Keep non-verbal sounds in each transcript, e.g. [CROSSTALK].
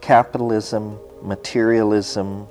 capitalism, materialism,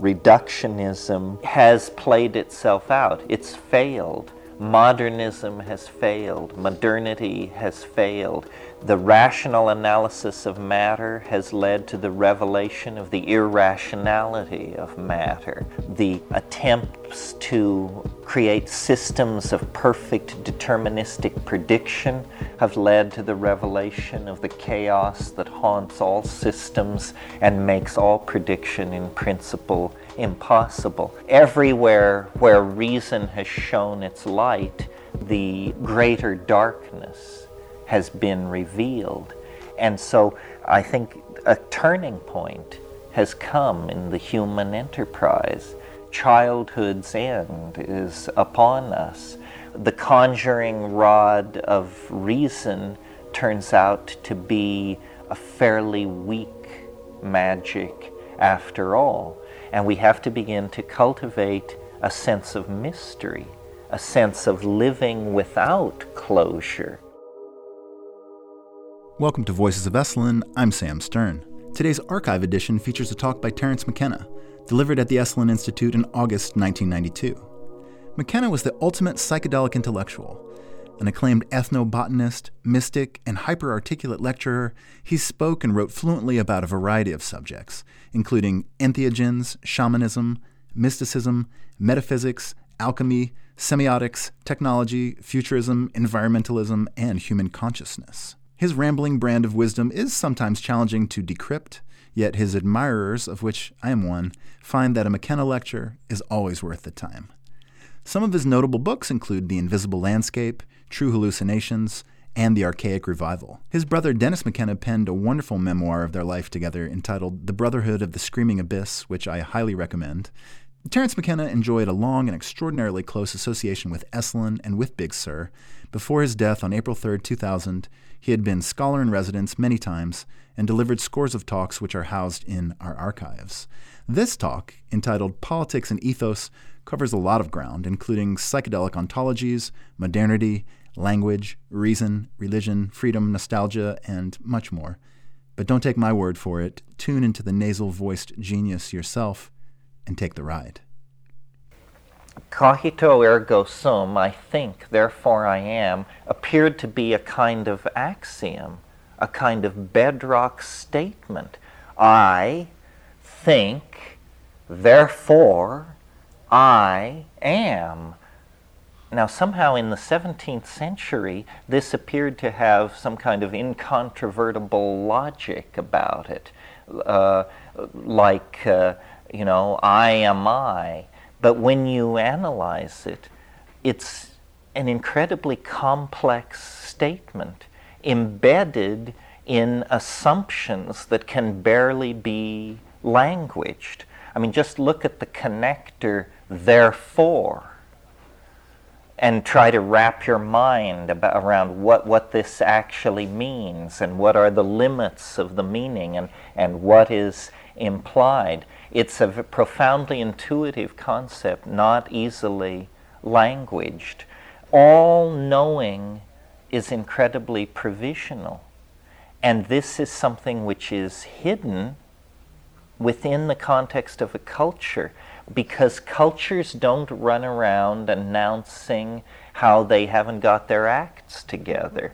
reductionism has played itself out. It's failed. Modernism has failed. Modernity has failed. The rational analysis of matter has led to the revelation of the irrationality of matter. The attempts to create systems of perfect deterministic prediction have led to the revelation of the chaos that haunts all systems and makes all prediction in principle impossible. Everywhere where reason has shown its light, the greater darkness has been revealed. And so I think a turning point has come in the human enterprise. Childhood's end is upon us. The conjuring rod of reason turns out to be a fairly weak magic after all. And we have to begin to cultivate a sense of mystery, a sense of living without closure. Welcome to Voices of Esalen. I'm Sam Stern. Today's archive edition features a talk by Terence McKenna, delivered at the Esalen Institute in August 1992. McKenna was the ultimate psychedelic intellectual. An acclaimed ethnobotanist, mystic, and hyper-articulate lecturer, he spoke and wrote fluently about a variety of subjects, including entheogens, shamanism, mysticism, metaphysics, alchemy, semiotics, technology, futurism, environmentalism, and human consciousness. His rambling brand of wisdom is sometimes challenging to decrypt, yet his admirers, of which I am one, find that a McKenna lecture is always worth the time. Some of his notable books include The Invisible Landscape, True Hallucinations, and The Archaic Revival. His brother Dennis McKenna penned a wonderful memoir of their life together entitled The Brotherhood of the Screaming Abyss, which I highly recommend. Terence McKenna enjoyed a long and extraordinarily close association with Esalen and with Big Sur. Before his death on April 3, 2000, he had been scholar in residence many times and delivered scores of talks which are housed in our archives. This talk, entitled Politics and Ethos, covers a lot of ground, including psychedelic ontologies, modernity, language, reason, religion, freedom, nostalgia, and much more. But don't take my word for it. Tune into the nasal voiced genius yourself and take the ride. Cogito ergo sum, I think, therefore I am, appeared to be a kind of axiom, a kind of bedrock statement. I think, therefore I am. Now, somehow in the 17th century, this appeared to have some kind of incontrovertible logic about it, uh, like, uh, you know, I am I. But when you analyze it, it's an incredibly complex statement embedded in assumptions that can barely be languaged. I mean, just look at the connector, therefore, and try to wrap your mind about, around what, what this actually means and what are the limits of the meaning and, and what is implied. It's a profoundly intuitive concept, not easily languaged. All knowing is incredibly provisional. And this is something which is hidden within the context of a culture because cultures don't run around announcing how they haven't got their acts together.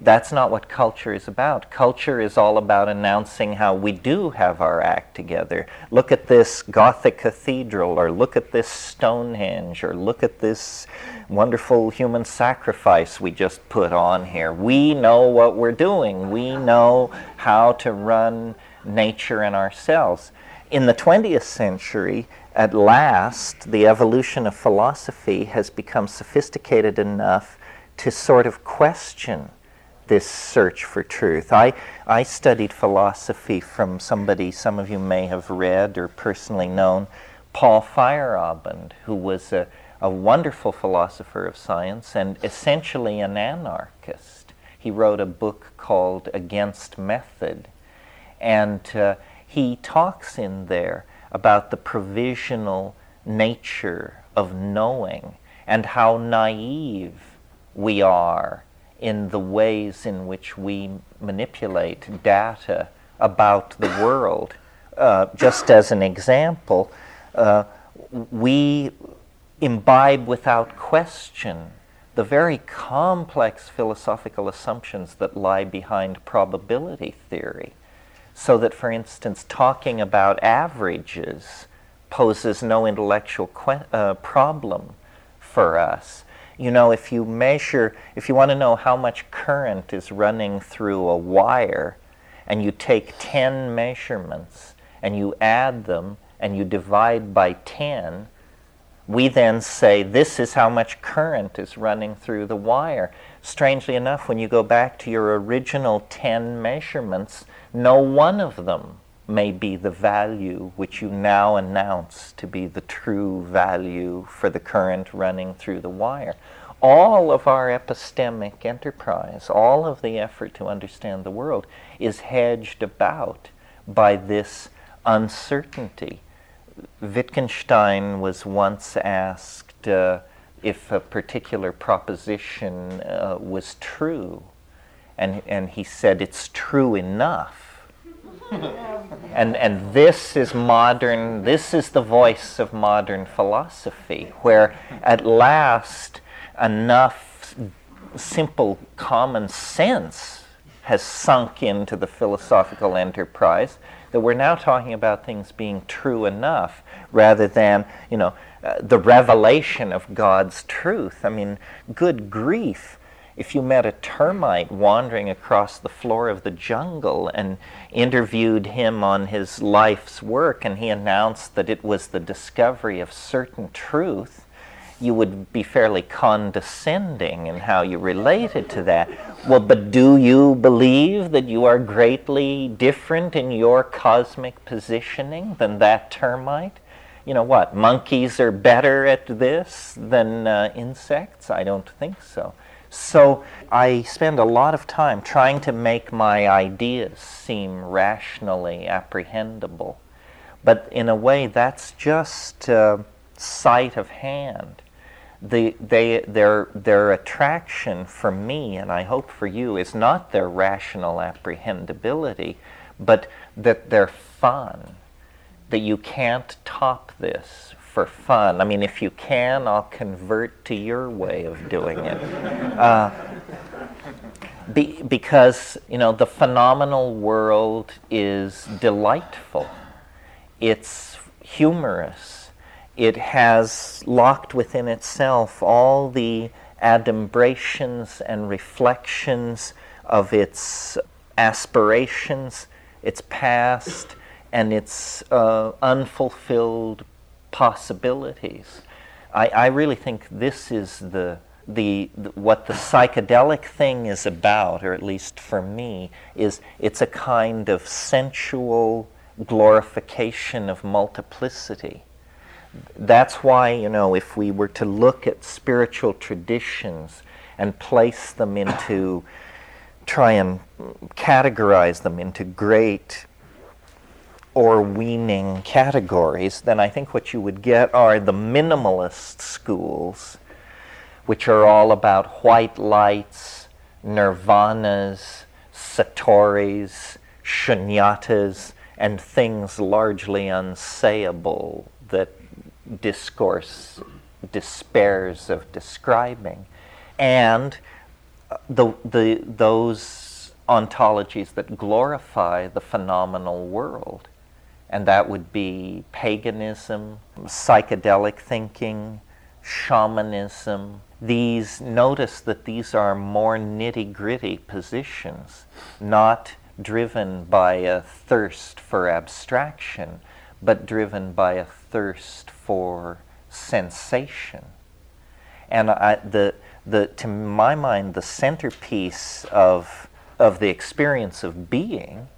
That's not what culture is about. Culture is all about announcing how we do have our act together. Look at this Gothic cathedral, or look at this Stonehenge, or look at this wonderful human sacrifice we just put on here. We know what we're doing, we know how to run nature and ourselves. In the 20th century, at last, the evolution of philosophy has become sophisticated enough to sort of question this search for truth. I, I studied philosophy from somebody some of you may have read or personally known, Paul Feyerabend, who was a, a wonderful philosopher of science and essentially an anarchist. He wrote a book called Against Method. And uh, he talks in there about the provisional nature of knowing and how naive we are in the ways in which we manipulate data about the world. Uh, just as an example, uh, we imbibe without question the very complex philosophical assumptions that lie behind probability theory. So that, for instance, talking about averages poses no intellectual que- uh, problem for us. You know, if you measure, if you want to know how much current is running through a wire, and you take 10 measurements and you add them and you divide by 10, we then say this is how much current is running through the wire. Strangely enough, when you go back to your original 10 measurements, no one of them may be the value which you now announce to be the true value for the current running through the wire. All of our epistemic enterprise, all of the effort to understand the world, is hedged about by this uncertainty. Wittgenstein was once asked uh, if a particular proposition uh, was true, and, and he said, It's true enough and, and this is modern, this is the voice of modern philosophy, where at last enough simple common sense has sunk into the philosophical enterprise that we're now talking about things being true enough rather than, you know, uh, the revelation of God's truth. I mean, good grief if you met a termite wandering across the floor of the jungle and interviewed him on his life's work and he announced that it was the discovery of certain truth, you would be fairly condescending in how you related to that. Well, but do you believe that you are greatly different in your cosmic positioning than that termite? You know what? Monkeys are better at this than uh, insects? I don't think so. So I spend a lot of time trying to make my ideas seem rationally apprehendable. But in a way, that's just uh, sight of hand. The, they, their, their attraction for me, and I hope for you, is not their rational apprehendability, but that they're fun, that you can't top this for fun. I mean, if you can, I'll convert to your way of doing it. Uh, be, because, you know, the phenomenal world is delightful, it's humorous, it has locked within itself all the adumbrations and reflections of its aspirations, its past, and its uh, unfulfilled possibilities. I, I really think this is the, the, the, what the psychedelic thing is about, or at least for me, is it's a kind of sensual glorification of multiplicity. That's why, you know, if we were to look at spiritual traditions and place them into, try and categorize them into great Orwellian categories, then I think what you would get are the minimalist schools, which are all about white lights, nirvanas, satoris, shunyatas, and things largely unsayable that discourse despairs of describing. And uh, the, the, those ontologies that glorify the phenomenal world and that would be paganism, psychedelic thinking, shamanism. These notice that these are more nitty gritty positions, not driven by a thirst for abstraction, but driven by a thirst for sensation. And I, the, the, to my mind, the centerpiece of, of the experience of being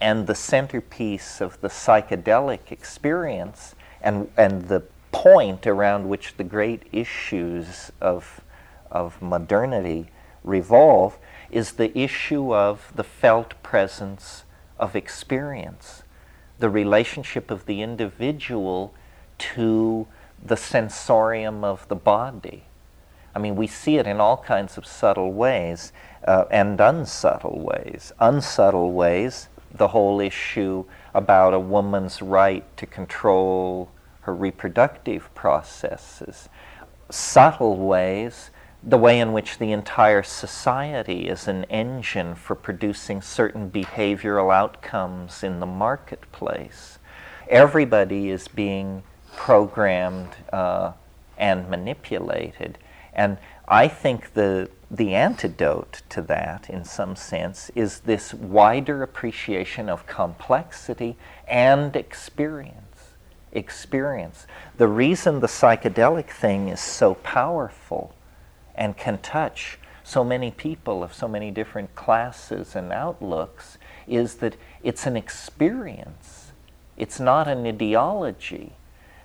and the centerpiece of the psychedelic experience and, and the point around which the great issues of, of modernity revolve is the issue of the felt presence of experience, the relationship of the individual to the sensorium of the body. I mean, we see it in all kinds of subtle ways uh, and unsubtle ways. Unsubtle ways the whole issue about a woman's right to control her reproductive processes. Subtle ways, the way in which the entire society is an engine for producing certain behavioral outcomes in the marketplace. Everybody is being programmed uh, and manipulated. And I think the, the antidote to that, in some sense, is this wider appreciation of complexity and experience. Experience. The reason the psychedelic thing is so powerful and can touch so many people of so many different classes and outlooks is that it's an experience. It's not an ideology.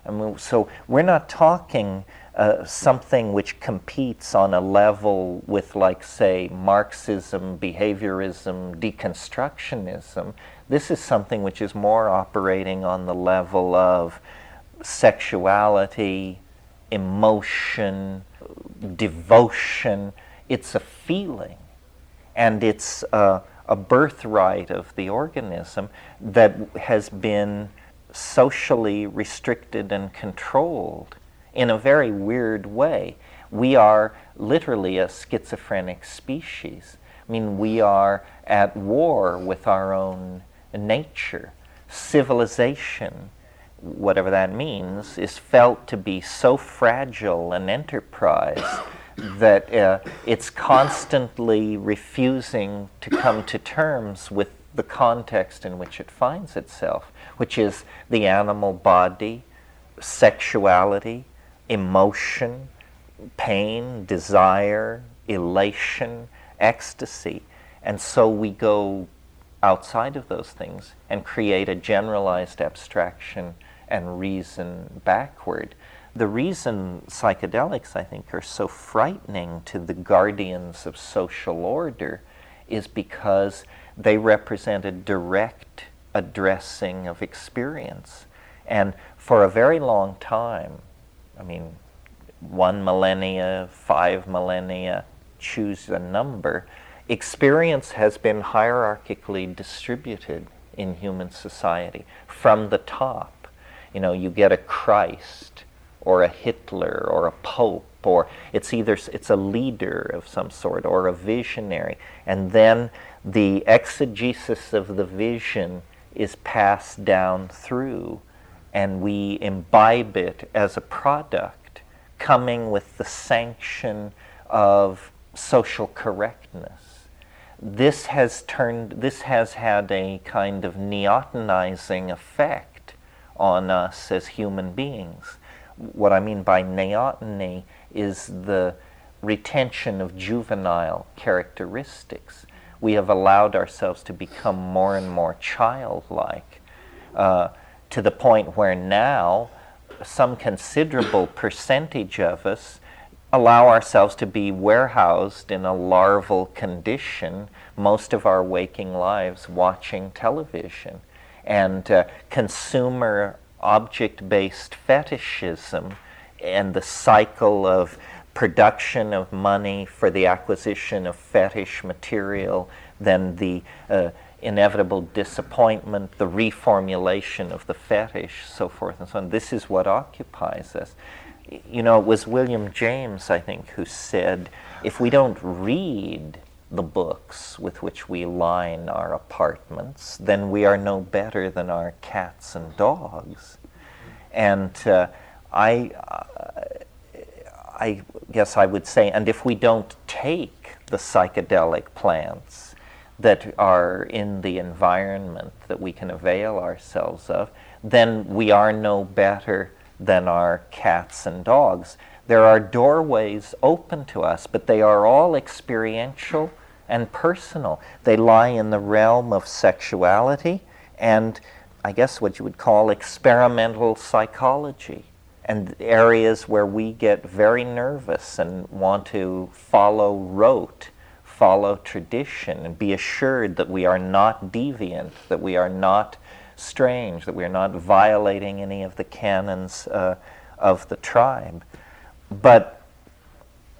I mean, so we're not talking uh, something which competes on a level with, like, say, Marxism, behaviorism, deconstructionism. This is something which is more operating on the level of sexuality, emotion, devotion. It's a feeling, and it's a, a birthright of the organism that has been socially restricted and controlled in a very weird way. We are literally a schizophrenic species. I mean, we are at war with our own nature. Civilization, whatever that means, is felt to be so fragile an enterprise [COUGHS] that uh, it's constantly refusing to come to terms with the context in which it finds itself, which is the animal body, sexuality, emotion, pain, desire, elation, ecstasy. And so we go outside of those things and create a generalized abstraction and reason backward. The reason psychedelics, I think, are so frightening to the guardians of social order is because they represent a direct addressing of experience. And for a very long time, I mean, one millennia, five millennia, choose a number. Experience has been hierarchically distributed in human society from the top. You know, you get a Christ or a Hitler or a Pope or it's either it's a leader of some sort or a visionary and then the exegesis of the vision is passed down through and we imbibe it as a product coming with the sanction of social correctness. This has turned this has had a kind of neotenizing effect on us as human beings. What I mean by neoteny is the retention of juvenile characteristics. We have allowed ourselves to become more and more childlike. Uh, to the point where now some considerable percentage of us allow ourselves to be warehoused in a larval condition most of our waking lives watching television. And uh, consumer object based fetishism and the cycle of production of money for the acquisition of fetish material, then the uh, inevitable disappointment, the reformulation of the fetish, so forth and so on. This is what occupies us. You know, it was William James, I think, who said, if we don't read the books with which we line our apartments, then we are no better than our cats and dogs. And uh, I, uh, I guess I would say, and if we don't take the psychedelic plants, that are in the environment that we can avail ourselves of, then we are no better than our cats and dogs. There are doorways open to us, but they are all experiential and personal. They lie in the realm of sexuality and I guess what you would call experimental psychology, and areas where we get very nervous and want to follow rote follow tradition and be assured that we are not deviant, that we are not strange, that we are not violating any of the canons uh, of the tribe. But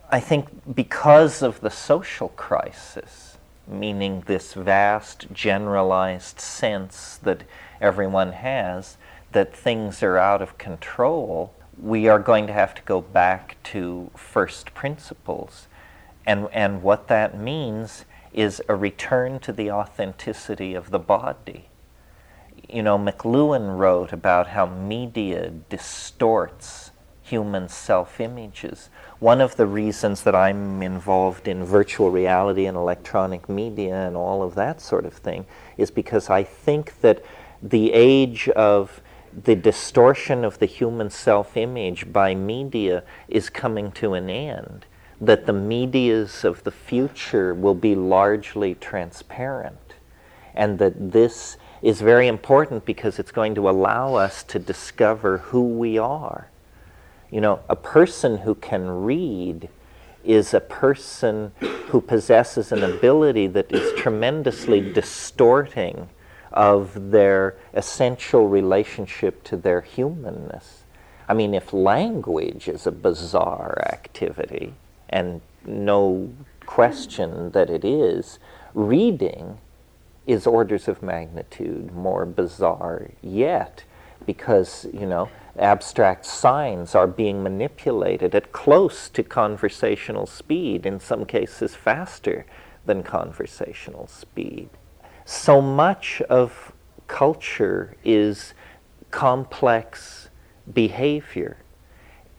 I think because of the social crisis meaning this vast generalized sense that everyone has that things are out of control, we are going to have to go back to first principles. And, and what that means is a return to the authenticity of the body. You know, McLuhan wrote about how media distorts human self images. One of the reasons that I'm involved in virtual reality and electronic media and all of that sort of thing is because I think that the age of the distortion of the human self image by media is coming to an end that the medias of the future will be largely transparent, and that this is very important because it's going to allow us to discover who we are. You know, a person who can read is a person who possesses an ability that is tremendously distorting of their essential relationship to their humanness. I mean, if language is a bizarre activity, and no question that it is, reading is orders of magnitude more bizarre yet because, you know, abstract signs are being manipulated at close to conversational speed, in some cases faster than conversational speed. So much of culture is complex behavior.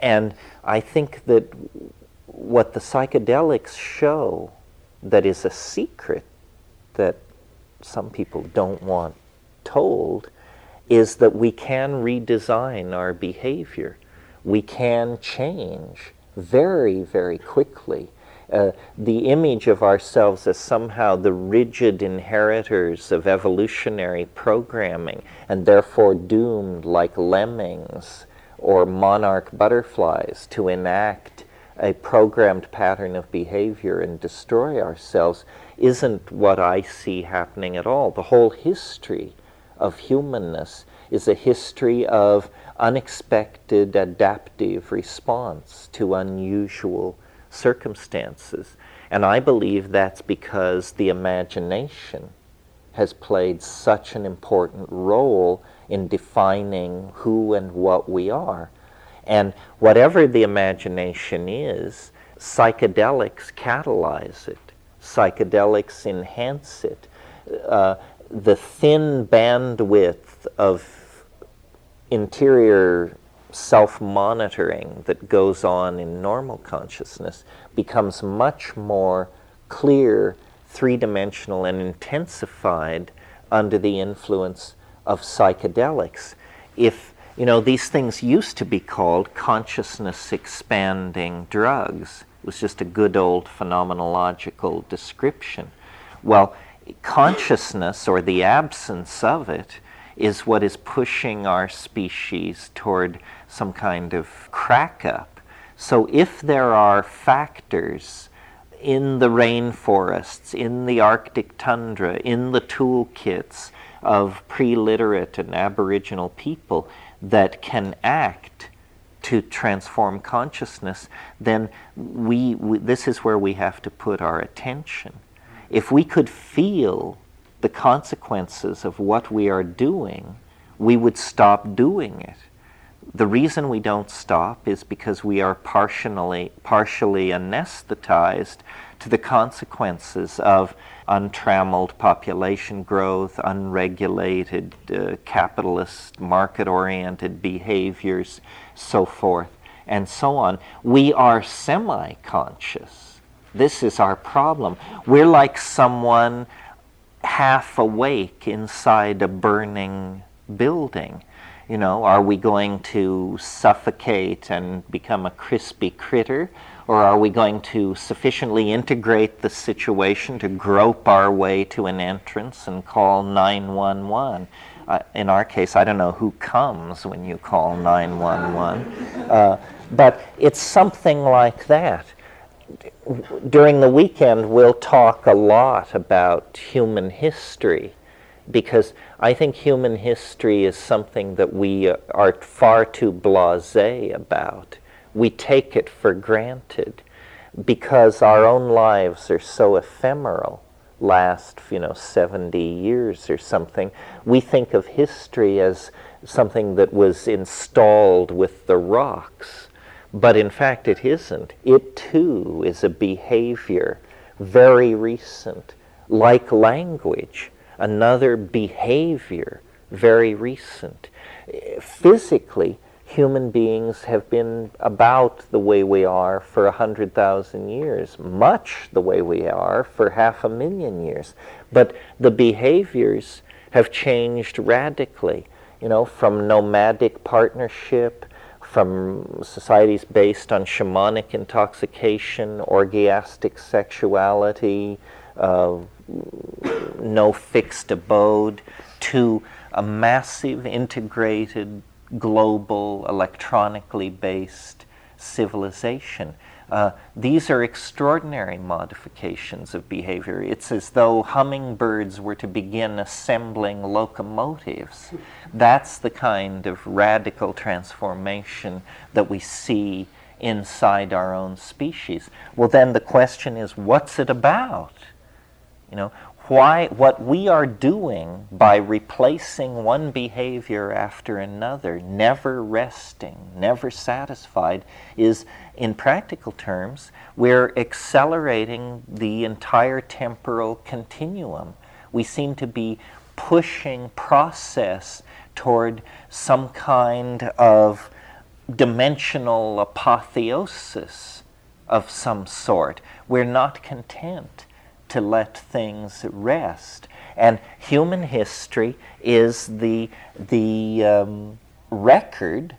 And I think that what the psychedelics show that is a secret that some people don't want told is that we can redesign our behavior. We can change very, very quickly. Uh, the image of ourselves as somehow the rigid inheritors of evolutionary programming and therefore doomed like lemmings or monarch butterflies to enact a programmed pattern of behavior and destroy ourselves isn't what I see happening at all. The whole history of humanness is a history of unexpected adaptive response to unusual circumstances. And I believe that's because the imagination has played such an important role in defining who and what we are. And whatever the imagination is, psychedelics catalyze it, psychedelics enhance it. Uh, the thin bandwidth of interior self monitoring that goes on in normal consciousness becomes much more clear, three dimensional, and intensified under the influence of psychedelics. If you know, these things used to be called consciousness expanding drugs. It was just a good old phenomenological description. Well, consciousness or the absence of it is what is pushing our species toward some kind of crack up. So if there are factors in the rainforests, in the Arctic tundra, in the toolkits of pre literate and Aboriginal people that can act to transform consciousness, then we, we, this is where we have to put our attention. If we could feel the consequences of what we are doing, we would stop doing it. The reason we don't stop is because we are partially, partially anesthetized to the consequences of untrammeled population growth, unregulated uh, capitalist market oriented behaviors, so forth, and so on. We are semi conscious. This is our problem. We're like someone half awake inside a burning building. You know, are we going to suffocate and become a crispy critter? Or are we going to sufficiently integrate the situation to grope our way to an entrance and call 911? Uh, in our case, I don't know who comes when you call 911, uh, but it's something like that. During the weekend, we'll talk a lot about human history because I think human history is something that we are far too blase about we take it for granted because our own lives are so ephemeral. last, you know, 70 years or something. We think of history as something that was installed with the rocks, but in fact it isn't. It too is a behavior, very recent, like language, another behavior, very recent. Physically, human beings have been about the way we are for a hundred thousand years, much the way we are for half a million years. But the behaviors have changed radically, you know, from nomadic partnership, from societies based on shamanic intoxication, orgiastic sexuality, uh, no fixed abode, to a massive integrated global, electronically based civilization. Uh, these are extraordinary modifications of behavior. It's as though hummingbirds were to begin assembling locomotives. That's the kind of radical transformation that we see inside our own species. Well, then the question is what's it about? You know, why, what we are doing by replacing one behavior after another, never resting, never satisfied, is, in practical terms, we're accelerating the entire temporal continuum. We seem to be pushing process toward some kind of dimensional apotheosis of some sort. We're not content to let things rest. And human history is the, the um, record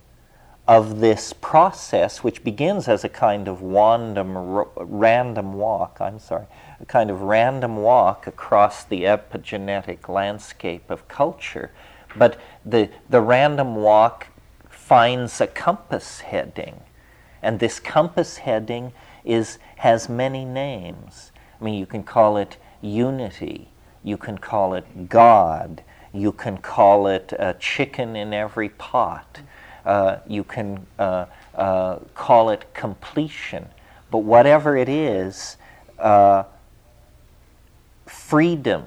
of this process, which begins as a kind of random, random walk, I'm sorry, a kind of random walk across the epigenetic landscape of culture. But the, the random walk finds a compass heading, and this compass heading is, has many names. I mean, you can call it unity, you can call it God, you can call it a chicken in every pot, uh, you can uh, uh, call it completion. But whatever it is, uh, freedom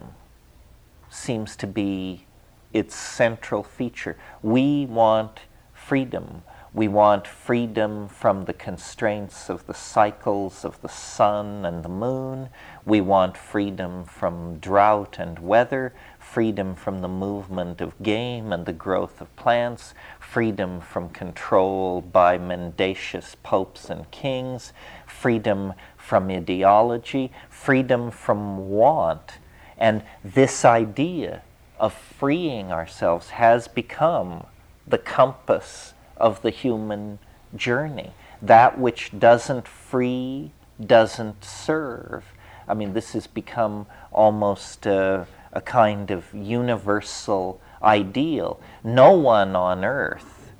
seems to be its central feature. We want freedom. We want freedom from the constraints of the cycles of the sun and the moon. We want freedom from drought and weather, freedom from the movement of game and the growth of plants, freedom from control by mendacious popes and kings, freedom from ideology, freedom from want. And this idea of freeing ourselves has become the compass of the human journey. That which doesn't free doesn't serve. I mean, this has become almost a, a kind of universal ideal. No one on earth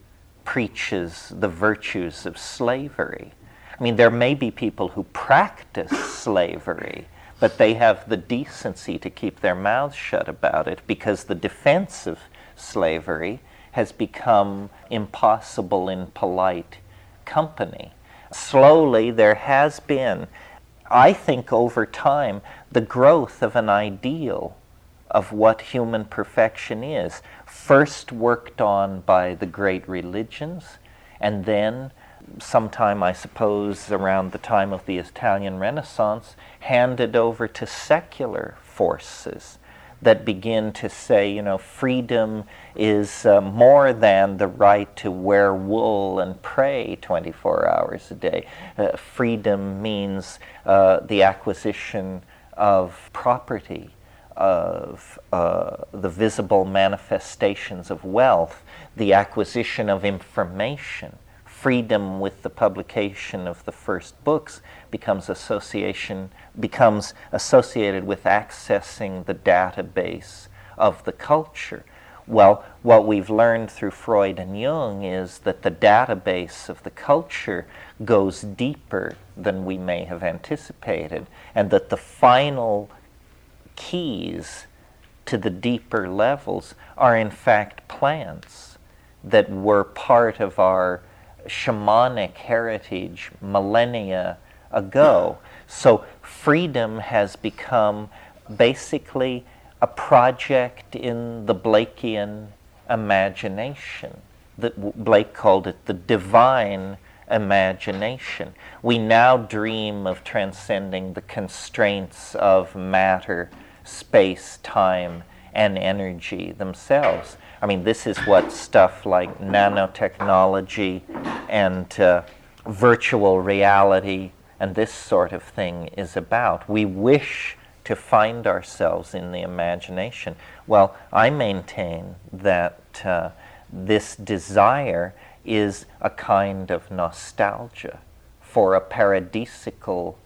preaches the virtues of slavery. I mean, there may be people who practice slavery, but they have the decency to keep their mouths shut about it because the defense of slavery has become impossible in polite company. Slowly, there has been, I think, over time, the growth of an ideal of what human perfection is, first worked on by the great religions, and then, sometime I suppose around the time of the Italian Renaissance, handed over to secular forces that begin to say, you know, freedom is uh, more than the right to wear wool and pray 24 hours a day. Uh, freedom means uh, the acquisition of property, of uh, the visible manifestations of wealth, the acquisition of information freedom with the publication of the first books becomes association becomes associated with accessing the database of the culture. Well, what we've learned through Freud and Jung is that the database of the culture goes deeper than we may have anticipated, and that the final keys to the deeper levels are in fact plants that were part of our shamanic heritage millennia ago. So freedom has become basically a project in the Blakean imagination. That Blake called it the divine imagination. We now dream of transcending the constraints of matter, space, time, and energy themselves. I mean, this is what stuff like nanotechnology and uh, virtual reality and this sort of thing is about. We wish to find ourselves in the imagination. Well, I maintain that uh, this desire is a kind of nostalgia for a paradisical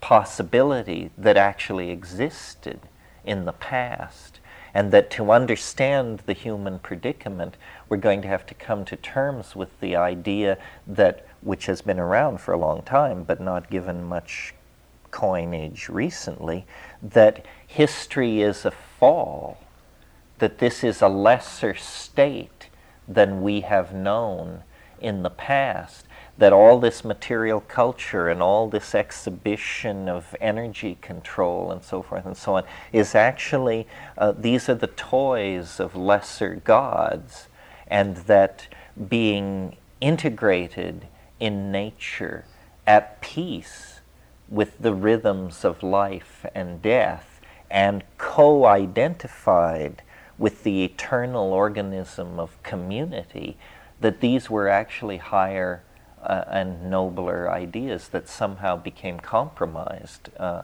possibility that actually existed in the past. And that to understand the human predicament, we're going to have to come to terms with the idea that, which has been around for a long time but not given much coinage recently, that history is a fall, that this is a lesser state than we have known in the past, that all this material culture and all this exhibition of energy control and so forth and so on is actually, uh, these are the toys of lesser gods, and that being integrated in nature at peace with the rhythms of life and death and co identified with the eternal organism of community, that these were actually higher uh, and nobler ideas that somehow became compromised uh,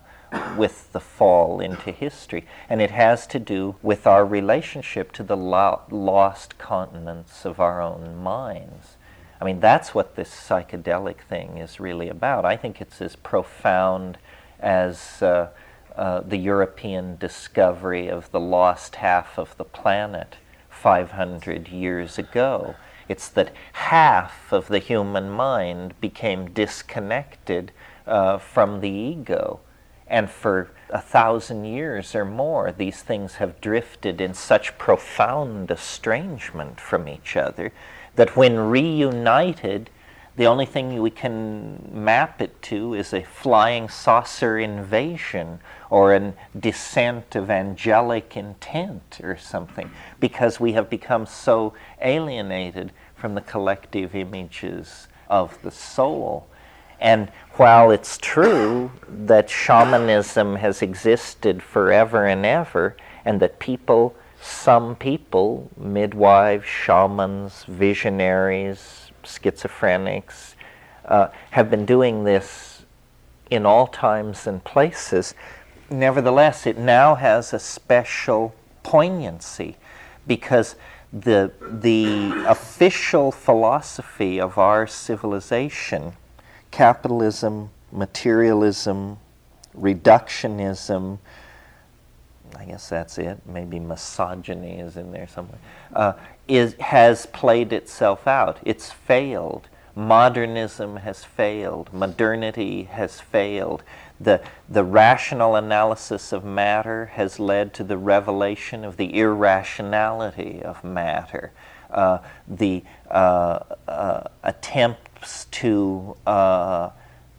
with the fall into history. And it has to do with our relationship to the lo- lost continents of our own minds. I mean, that's what this psychedelic thing is really about. I think it's as profound as uh, uh, the European discovery of the lost half of the planet 500 years ago. It's that half of the human mind became disconnected uh, from the ego. And for a thousand years or more, these things have drifted in such profound estrangement from each other that when reunited, the only thing we can map it to is a flying saucer invasion or a descent of angelic intent or something, because we have become so alienated from the collective images of the soul. And while it's true that shamanism has existed forever and ever, and that people, some people, midwives, shamans, visionaries, schizophrenics, uh, have been doing this in all times and places, nevertheless, it now has a special poignancy because the, the official philosophy of our civilization, capitalism, materialism, reductionism, I guess that's it, maybe misogyny is in there somewhere, uh, is, has played itself out. It's failed. Modernism has failed. Modernity has failed. The, the rational analysis of matter has led to the revelation of the irrationality of matter. Uh, the uh, uh, attempts to uh,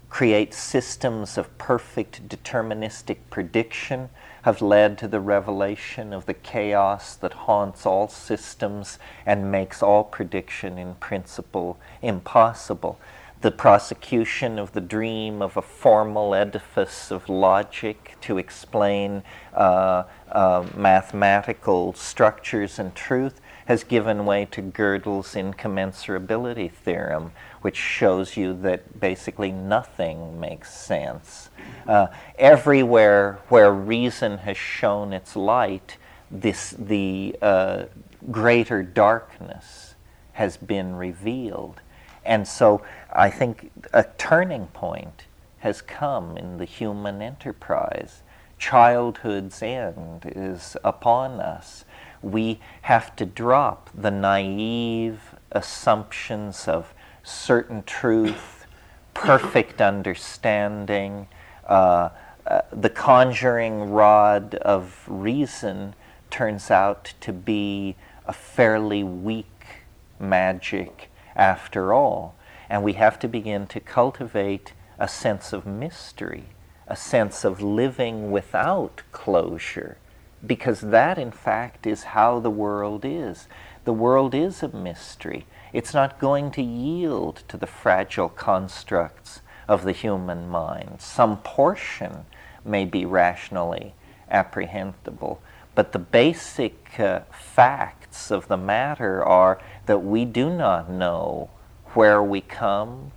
create systems of perfect deterministic prediction have led to the revelation of the chaos that haunts all systems and makes all prediction in principle impossible. The prosecution of the dream of a formal edifice of logic to explain uh, uh, mathematical structures and truth has given way to Gödel's incommensurability theorem, which shows you that basically nothing makes sense. Uh, everywhere where reason has shown its light, this, the uh, greater darkness has been revealed. And so I think a turning point has come in the human enterprise. Childhood's end is upon us. We have to drop the naive assumptions of certain truth, perfect understanding, uh, uh, the conjuring rod of reason turns out to be a fairly weak magic after all. And we have to begin to cultivate a sense of mystery a sense of living without closure, because that, in fact, is how the world is. The world is a mystery. It's not going to yield to the fragile constructs of the human mind. Some portion may be rationally apprehendable, but the basic uh, facts of the matter are that we do not know where we come,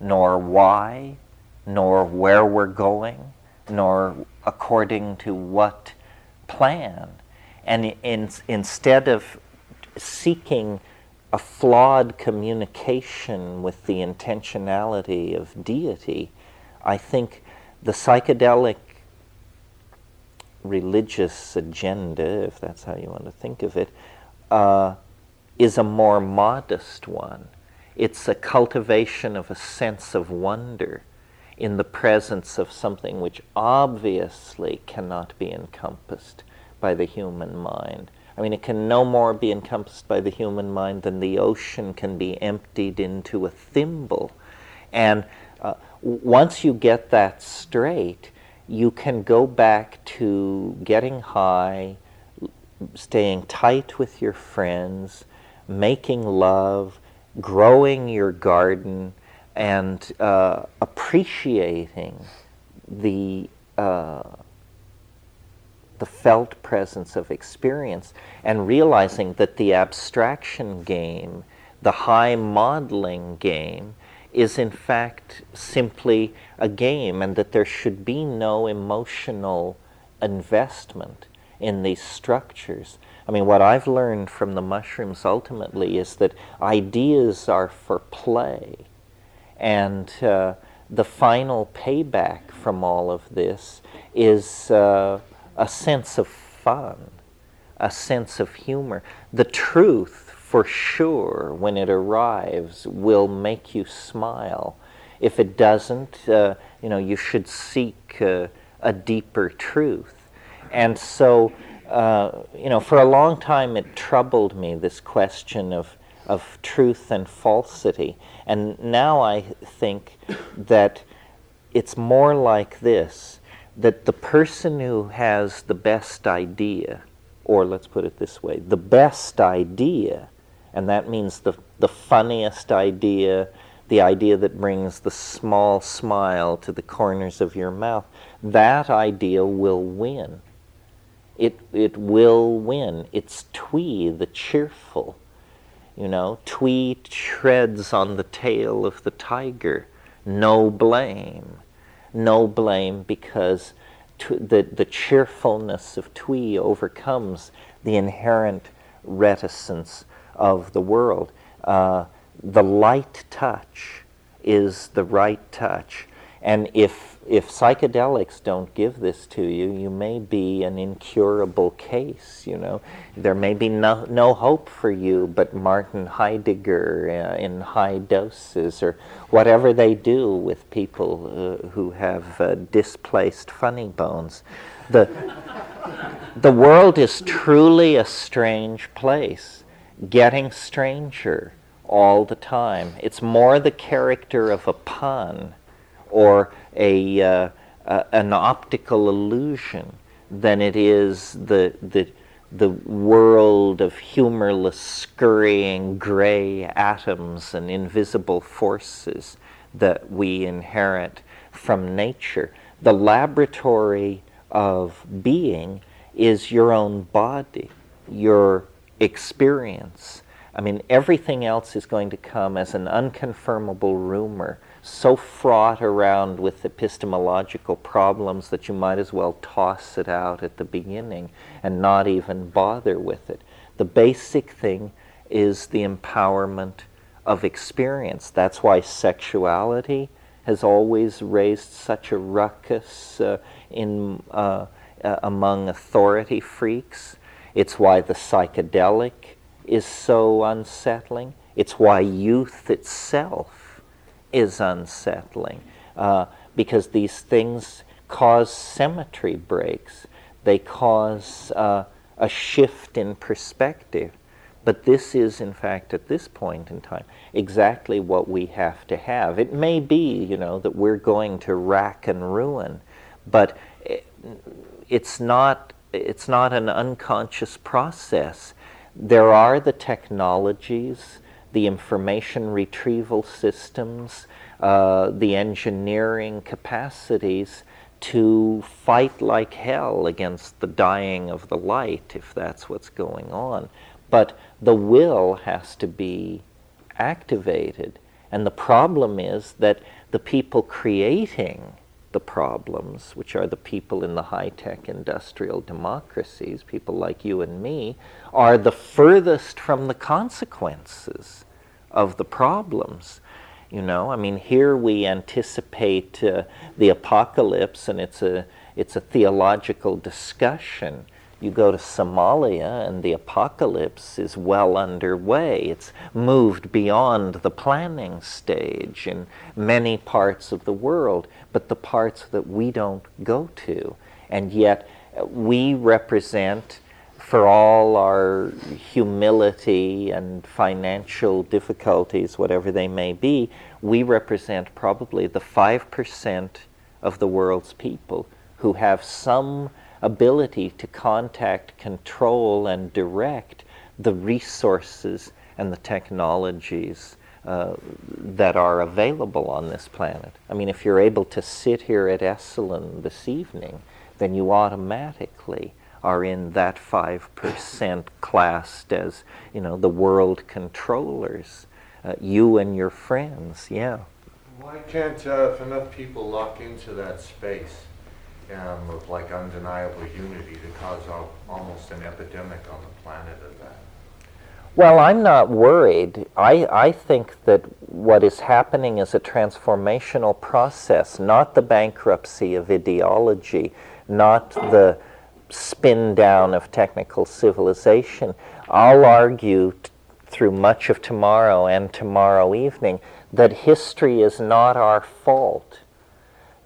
nor why, nor where we're going, nor according to what plan. And in, instead of seeking a flawed communication with the intentionality of deity, I think the psychedelic religious agenda, if that's how you want to think of it, uh, is a more modest one. It's a cultivation of a sense of wonder in the presence of something which obviously cannot be encompassed by the human mind. I mean, it can no more be encompassed by the human mind than the ocean can be emptied into a thimble. And uh, once you get that straight, you can go back to getting high, staying tight with your friends, making love, growing your garden, and uh, appreciating the uh, the felt presence of experience and realizing that the abstraction game, the high modeling game, is in fact simply a game and that there should be no emotional investment in these structures. I mean, what I've learned from the mushrooms ultimately is that ideas are for play. And uh, the final payback from all of this is uh, a sense of fun, a sense of humor. The truth, for sure, when it arrives, will make you smile. If it doesn't, uh, you know, you should seek uh, a deeper truth. And so, uh, you know, for a long time it troubled me, this question of, of truth and falsity. And now I think that it's more like this that the person who has the best idea, or let's put it this way, the best idea, and that means the, the funniest idea, the idea that brings the small smile to the corners of your mouth, that idea will win. It, it will win. It's Tui, the cheerful. You know, Tui treads on the tail of the tiger. No blame no blame because the, the cheerfulness of Tui overcomes the inherent reticence of the world. Uh, the light touch is the right touch. And if, if psychedelics don't give this to you, you may be an incurable case, you know. There may be no, no hope for you but Martin Heidegger uh, in high doses or whatever they do with people uh, who have uh, displaced funny bones. The, the world is truly a strange place, getting stranger all the time. It's more the character of a pun or a, uh, uh, an optical illusion than it is the, the, the world of humorless, scurrying gray atoms and invisible forces that we inherit from nature. The laboratory of being is your own body, your experience. I mean, everything else is going to come as an unconfirmable rumor so fraught around with epistemological problems that you might as well toss it out at the beginning and not even bother with it. The basic thing is the empowerment of experience. That's why sexuality has always raised such a ruckus uh, in, uh, uh, among authority freaks. It's why the psychedelic is so unsettling. It's why youth itself is unsettling uh, because these things cause symmetry breaks. They cause uh, a shift in perspective. But this is, in fact, at this point in time, exactly what we have to have. It may be, you know, that we're going to rack and ruin, but it's not, it's not an unconscious process. There are the technologies, the information retrieval systems, uh, the engineering capacities to fight like hell against the dying of the light, if that's what's going on. But the will has to be activated. And the problem is that the people creating the problems, which are the people in the high tech industrial democracies, people like you and me, are the furthest from the consequences of the problems. You know, I mean, here we anticipate uh, the apocalypse, and it's a it's a theological discussion. You go to Somalia, and the apocalypse is well underway. It's moved beyond the planning stage in many parts of the world, but the parts that we don't go to, and yet we represent for all our humility and financial difficulties, whatever they may be, we represent probably the 5% of the world's people who have some ability to contact, control, and direct the resources and the technologies uh, that are available on this planet. I mean, if you're able to sit here at Esalen this evening, then you automatically are in that 5% classed as, you know, the world controllers. Uh, you and your friends, yeah. Why can't, uh, enough people lock into that space um, of like undeniable unity to cause al- almost an epidemic on the planet of that? Well, I'm not worried. I, I think that what is happening is a transformational process, not the bankruptcy of ideology, not the spin down of technical civilization. I'll argue t- through much of tomorrow and tomorrow evening that history is not our fault.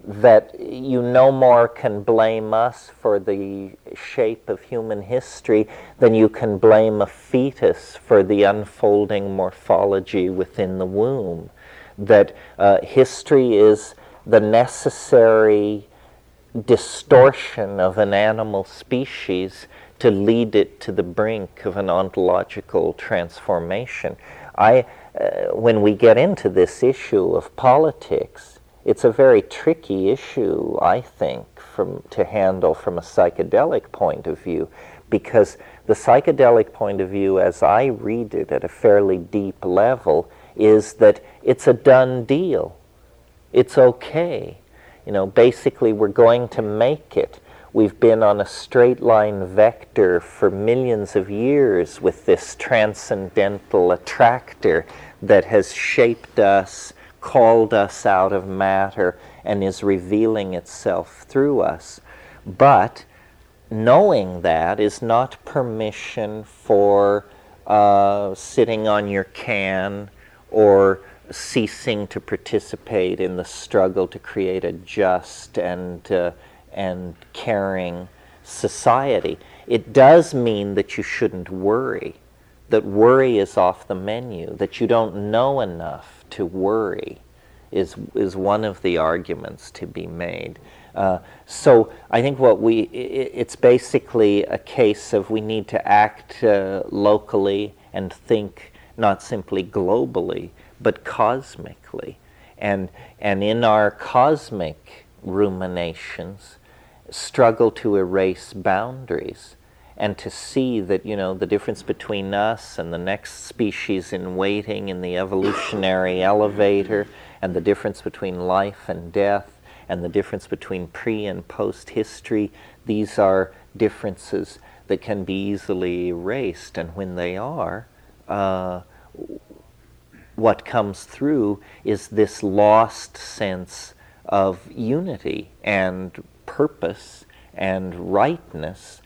That you no more can blame us for the shape of human history than you can blame a fetus for the unfolding morphology within the womb. That uh, history is the necessary distortion of an animal species to lead it to the brink of an ontological transformation. I, uh, when we get into this issue of politics, it's a very tricky issue, I think, from, to handle from a psychedelic point of view, because the psychedelic point of view, as I read it at a fairly deep level, is that it's a done deal. It's okay you know, basically, we're going to make it. We've been on a straight line vector for millions of years with this transcendental attractor that has shaped us, called us out of matter, and is revealing itself through us. But knowing that is not permission for uh, sitting on your can or ceasing to participate in the struggle to create a just and, uh, and caring society. It does mean that you shouldn't worry, that worry is off the menu, that you don't know enough to worry is, is one of the arguments to be made. Uh, so I think what we, it, it's basically a case of we need to act uh, locally and think not simply globally, but cosmically. And, and in our cosmic ruminations, struggle to erase boundaries and to see that you know the difference between us and the next species in waiting in the evolutionary [COUGHS] elevator and the difference between life and death and the difference between pre and post history these are differences that can be easily erased. And when they are uh, what comes through is this lost sense of unity and purpose and rightness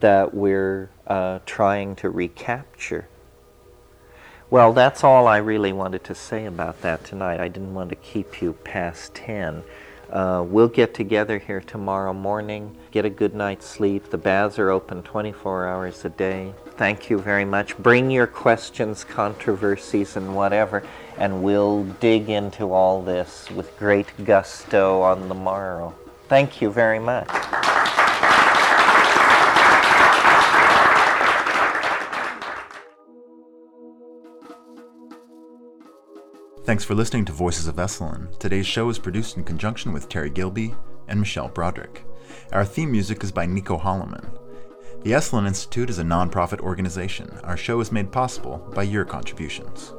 that we're uh, trying to recapture. Well, that's all I really wanted to say about that tonight. I didn't want to keep you past 10. Uh, we'll get together here tomorrow morning, get a good night's sleep. The baths are open 24 hours a day. Thank you very much. Bring your questions, controversies, and whatever, and we'll dig into all this with great gusto on the morrow. Thank you very much. Thanks for listening to Voices of Esalen. Today's show is produced in conjunction with Terry Gilby and Michelle Broderick. Our theme music is by Nico Holloman. The Esalen Institute is a nonprofit organization. Our show is made possible by your contributions.